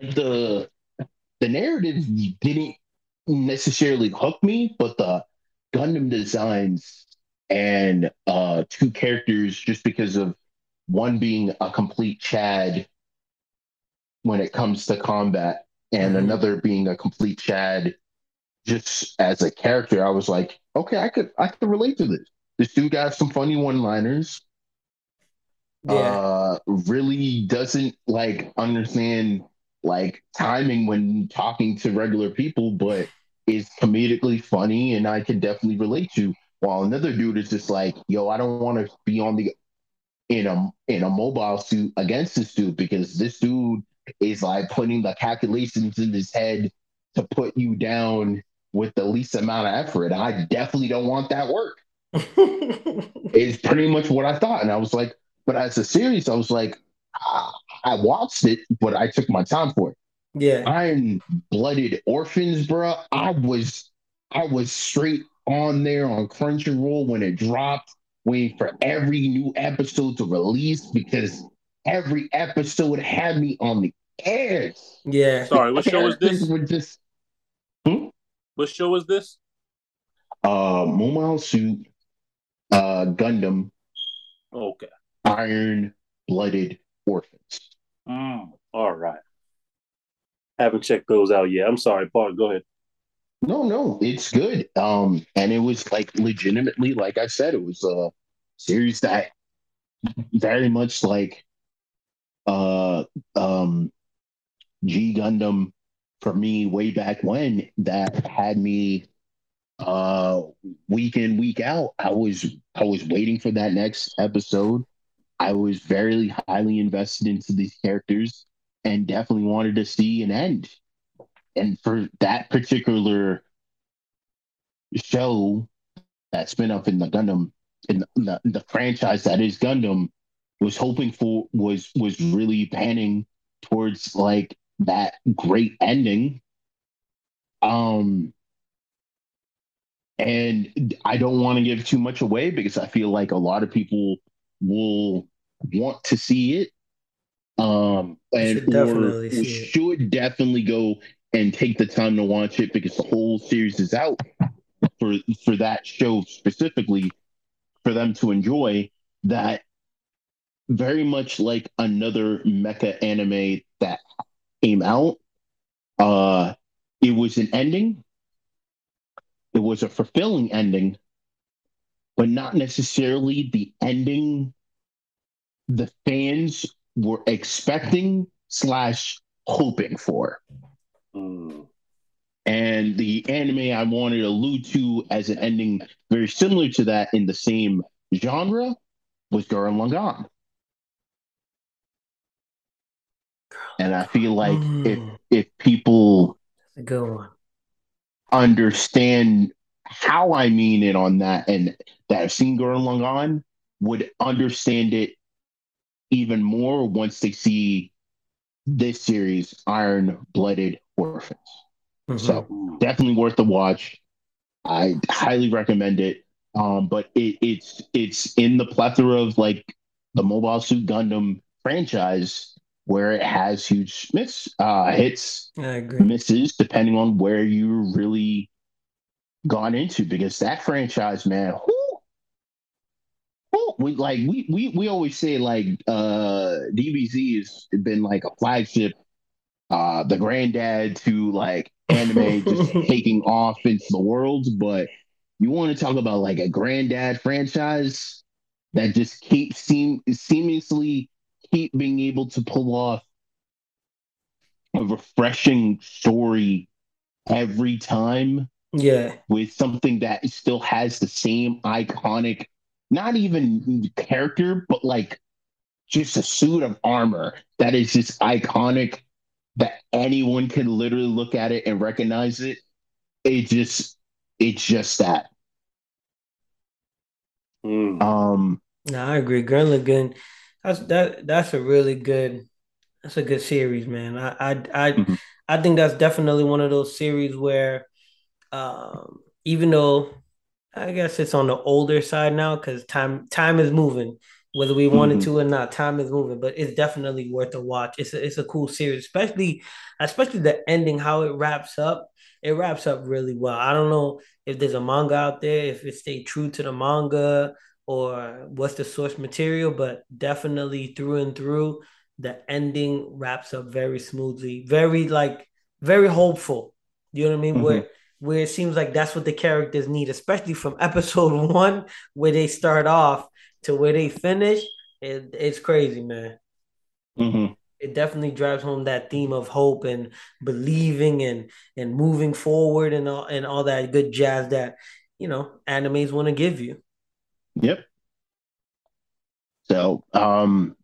the the narrative didn't necessarily hook me, but the Gundam designs and uh two characters just because of one being a complete Chad when it comes to combat and Mhm. another being a complete Chad just as a character, I was like, okay, I could I could relate to this. This dude got some funny one-liners. yeah. Uh really doesn't like understand like timing when talking to regular people, but is comedically funny and I can definitely relate to. While another dude is just like, yo, I don't want to be on the in a in a mobile suit against this dude because this dude is like putting the calculations in his head to put you down with the least amount of effort. I definitely don't want that work. *laughs* it's pretty much what I thought. And I was like, but as a series, I was like, ah, I watched it, but I took my time for it. Yeah. Iron Blooded Orphans, bro. I was I was straight on there on Crunchyroll when it dropped, waiting for every new episode to release because every episode had me on the edge. Yeah. Sorry, what show was *laughs* this? Were just hmm? What show was this? Uh Mobile Suit, uh Gundam. Okay. Iron Blooded Orphans. Mm, all right. Haven't checked those out yet. I'm sorry, Paul. Go ahead. No, no, it's good. Um, and it was like legitimately, like I said, it was a series that very much like uh um G Gundam for me way back when that had me uh week in week out. I was i was waiting for that next episode. I was very highly invested into these characters and definitely wanted to see an end. And for that particular show that spin up in the gundam in the, the franchise that is gundam was hoping for was was really panning towards like that great ending um and I don't want to give too much away because I feel like a lot of people will want to see it. Um, and should or we it. should definitely go and take the time to watch it because the whole series is out for for that show specifically for them to enjoy that very much like another mecha anime that came out uh it was an ending it was a fulfilling ending, but not necessarily the ending the fans were expecting slash hoping for. Mm. And the anime I wanted to allude to as an ending very similar to that in the same genre was Gurren Lagann. And I feel like if Mm. if people a understand how I mean it on that and that I've seen Gurren Lagann would understand it even more once they see this series, Iron Blooded Orphans. Mhm. So definitely worth the watch. I highly recommend it. Um, but it, it's it's in the plethora of like the Mobile Suit Gundam franchise where it has huge miss uh, hits misses depending on where you really gone into because that franchise man whoo, whoo, we like we, we we always say like uh DBZ has been like a flagship uh the granddad to like anime just *laughs* taking off into the world but you want to talk about like a granddad franchise that just keeps seem seamlessly keep being able to pull off a refreshing story every time Yeah. with something that still has the same iconic, not even character, but like just a suit of armor that is just iconic that anyone can literally look at it and recognize it. It just, it's just that. Mm. Um, No, I agree. Gurren Lagann, that's that that's a really good that's a good series, man. I I I, Mhm. I think that's definitely one of those series where um even though I guess it's on the older side now because time time is moving, whether we wanted Mhm. to or not, time is moving, but it's definitely worth a watch. It's a, it's a cool series, especially especially the ending, how it wraps up. It wraps up really well. I don't know if there's a manga out there, if it stayed true to the manga or what's the source material, but definitely through and through, the ending wraps up very smoothly, very like very hopeful. You know what I mean? Mhm. Where where it seems like that's what the characters need, especially from *laughs* episode one, where they start off to where they finish. It, it's crazy, man. mhm. It definitely drives home that theme of hope and believing and and moving forward and all and all that good jazz that you know animes want to give you. Yep. So, um,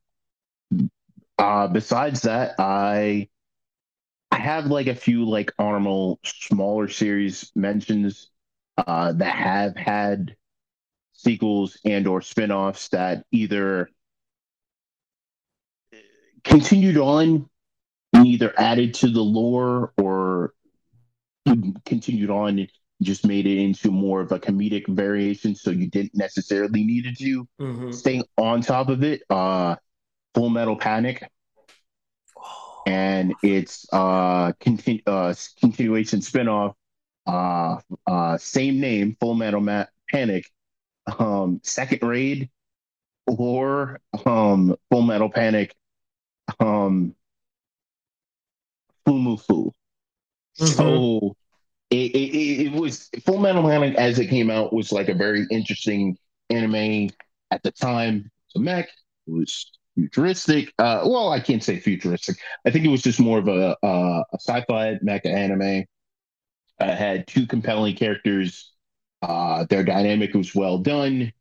uh, besides that, I I have like a few like honorable smaller series mentions uh, that have had sequels and or spin-offs that either continued on and either added to the lore or continued on just made it into more of a comedic variation so you didn't necessarily needed to Mhm. stay on top of it uh full metal panic and it's uh, continu- uh continuation spinoff uh uh same name full metal Ma- panic um second raid or um full metal panic um Fumoffu. So it, it, it, was Full Metal Panic as it came out was like a very interesting anime at the time. So mech it was futuristic. Uh, well, I can't say futuristic. I think it was just more of a, uh, a sci-fi mecha anime. Uh, had two compelling characters. Uh, their dynamic was well done.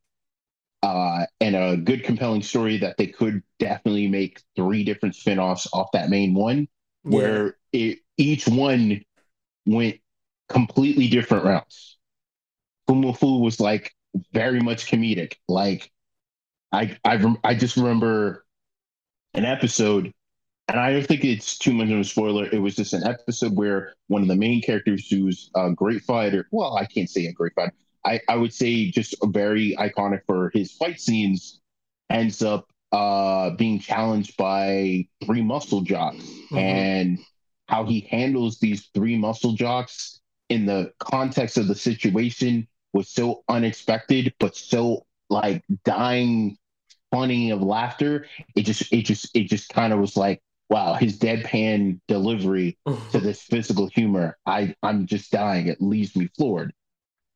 Uh, and a good compelling story that they could definitely make three different spin-offs off that main one Yeah. where it, each one went completely different routes. Fumu was like very much comedic. Like I I I just remember an episode, and I don't think it's too much of a spoiler. It was just an episode where one of the main characters, who's a great fighter, well, I can't say a great fighter. I, I would say just very iconic for his fight scenes, ends up uh, being challenged by three muscle jocks Mhm. and how he handles these three muscle jocks in the context of the situation was so unexpected, but so like dying funny of laughter. It just, it just, it just kind of was like, wow, his deadpan delivery *laughs* to this physical humor. I, I'm just dying. It leaves me floored.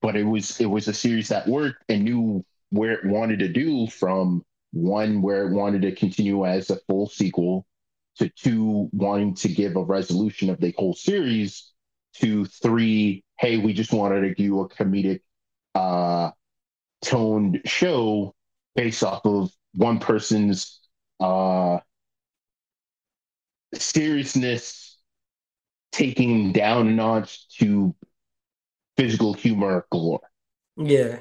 But it was, it was a series that worked and knew where it wanted to do from one where it wanted to continue as a full sequel to two wanting to give a resolution of the whole series to three hey we just wanted to do a comedic uh toned show based off of one person's uh seriousness taking down a notch to physical humor galore Yeah.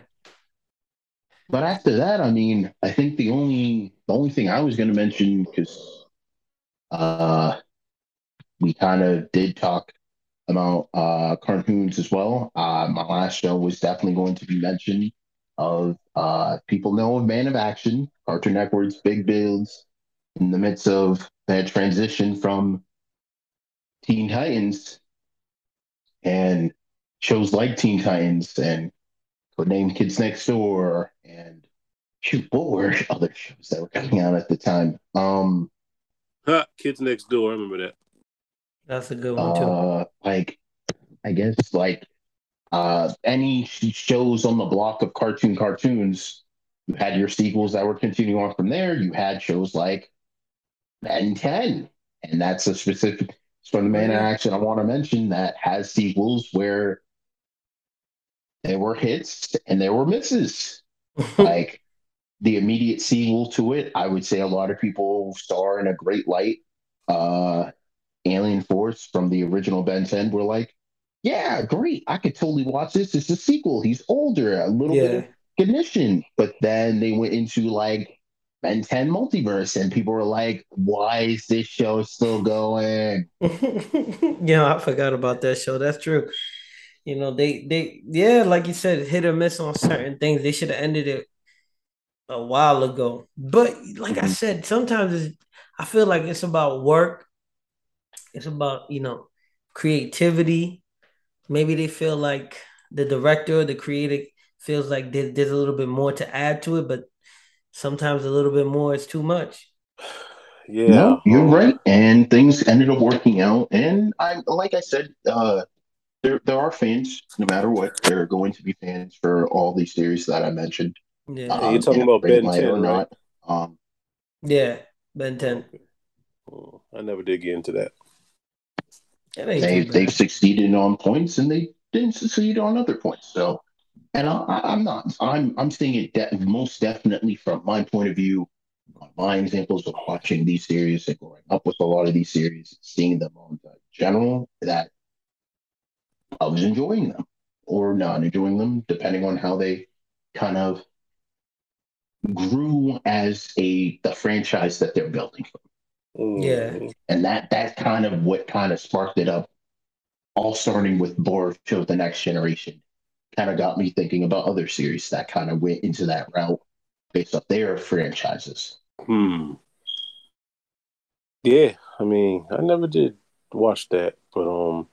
but after that, I mean, I think the only the only thing I was going to mention because uh, we kind of did talk about uh, cartoons as well. Uh, my last show was definitely going to be mentioned of uh, people know of Man of Action, Cartoon Network's big builds in the midst of that transition from Teen Titans and shows like Teen Titans and Codename Kids Next Door and shoot, what were *laughs* other shows that were coming out at the time? Um, Ha, Kids Next Door. I remember that. That's a good one too. uh, like I guess like uh, any shows on the block of cartoon cartoons. You had your sequels that were continuing on from there. You had shows like Ben 10, and that's a specific it's from the Man of Action I want to mention that has sequels where there were hits and there were misses. *laughs* like the immediate sequel to it, I would say a lot of people saw in a great light. Uh, Alien Force from the original Ben 10 were like, yeah, great. I could totally watch this. It's a sequel. He's older, a little bit yeah. of recognition. But then they went into like Ben 10 multiverse, and people were like, why is this show still going? *laughs* yeah, I forgot about that show. That's true. You know, they they yeah, like you said, hit or miss on certain things. They should have ended it a while ago. But like I Mhm. said, sometimes it's, I feel like it's about work. It's about, you know, creativity. Maybe they feel like the director or the creator feels like there, there's a little bit more to add to it, but sometimes a little bit more is too much. *sighs* Yeah. No, you're um, right. And things ended up working out. And I, like I said, uh, there there are fans, no matter what. There are going to be fans for all these series that I mentioned. Yeah. Hey, you're talking about great Ben 10, or right? not. Um, Yeah. Ben 10. Oh, I never did get into that. They, they've succeeded on points and they didn't succeed on other points. So, and I, I'm not. I'm I'm saying it de- most definitely from my point of view. my examples of watching these series and growing up with a lot of these series, seeing them on the general, that I was enjoying them or not enjoying them, depending on how they kind of grew as a the franchise that they're building. Yeah. And that that kind of what kind of sparked it up, all starting with Boruto the next generation, kind of got me thinking about other series that kind of went into that route based off their franchises. Hmm. Yeah, I mean, I never did watch that, but um,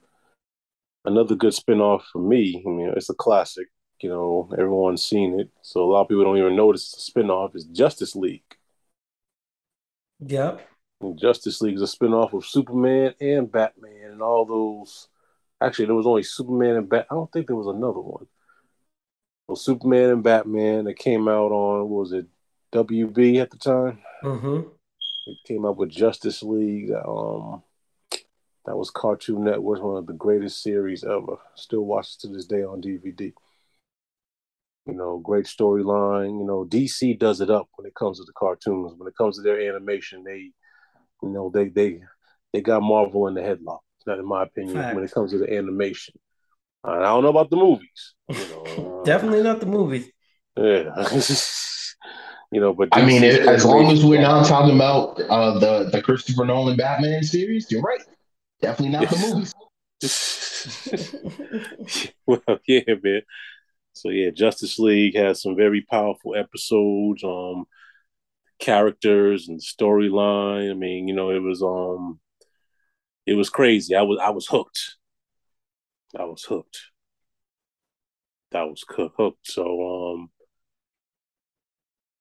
another good spinoff for me. I mean, it's a classic. You know, everyone's seen it, so a lot of people don't even notice it's a spinoff. Is Justice League. Yep. And Justice League is a spinoff of Superman and Batman and all those. Actually, there was only Superman and Bat. I don't think there was another one. Well, Superman and Batman that came out on was it WB at the time? Mm-hmm. It came out with Justice League. Um, that was Cartoon Network, one of the greatest series ever. Still watched to this day on DVD. You know, great storyline. You know, DC does it up when it comes to the cartoons. When it comes to their animation, they, you know, they they they got Marvel in the headlock. Not in my opinion. Fact. When it comes to the animation, I don't know about the movies. You know, uh, Definitely not the movies. Yeah. *laughs* you know, but I mean, DC's if, as long as we're not talking about uh, the the Christopher Nolan Batman series, you're right. Definitely not the movies. *laughs* well, yeah, man. So yeah, Justice League has some very powerful episodes, um, characters and storyline. I mean, you know, it was um, it was crazy. I was I was hooked. I was hooked. I was hooked. So um,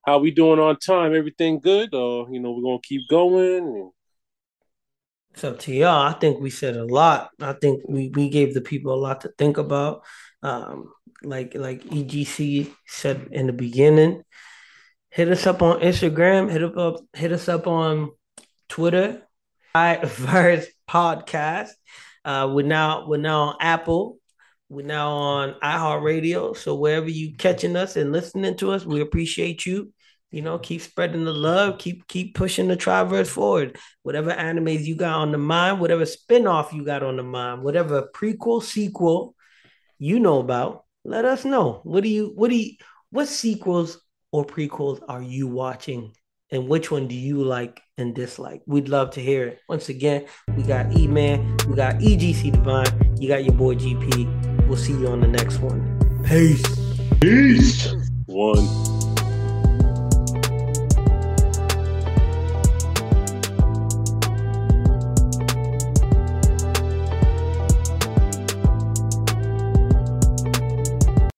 how we doing on time? Everything good? Or you know, we're gonna keep going. It's up to y'all. I think we said a lot. I think we, we gave the people a lot to think about. Um, like like EGC said in the beginning, hit us up on Instagram. Hit up, hit us up on Twitter. Virus *laughs* Podcast. Uh, we're now we're now on Apple. We're now on iHeartRadio. So wherever you catching us and listening to us, we appreciate you. You know, keep spreading the love. Keep keep pushing the Triverse forward whatever animes you got on the mind, whatever spin-off you got on the mind, whatever prequel, sequel you know about, let us know. What do you what do you what sequels or prequels are you watching? And which one do you like and dislike? We'd love to hear it. Once again, we got E-Man, we got EGC Divine, you got your boy GP. We'll see you on the next one. Peace. Peace. One.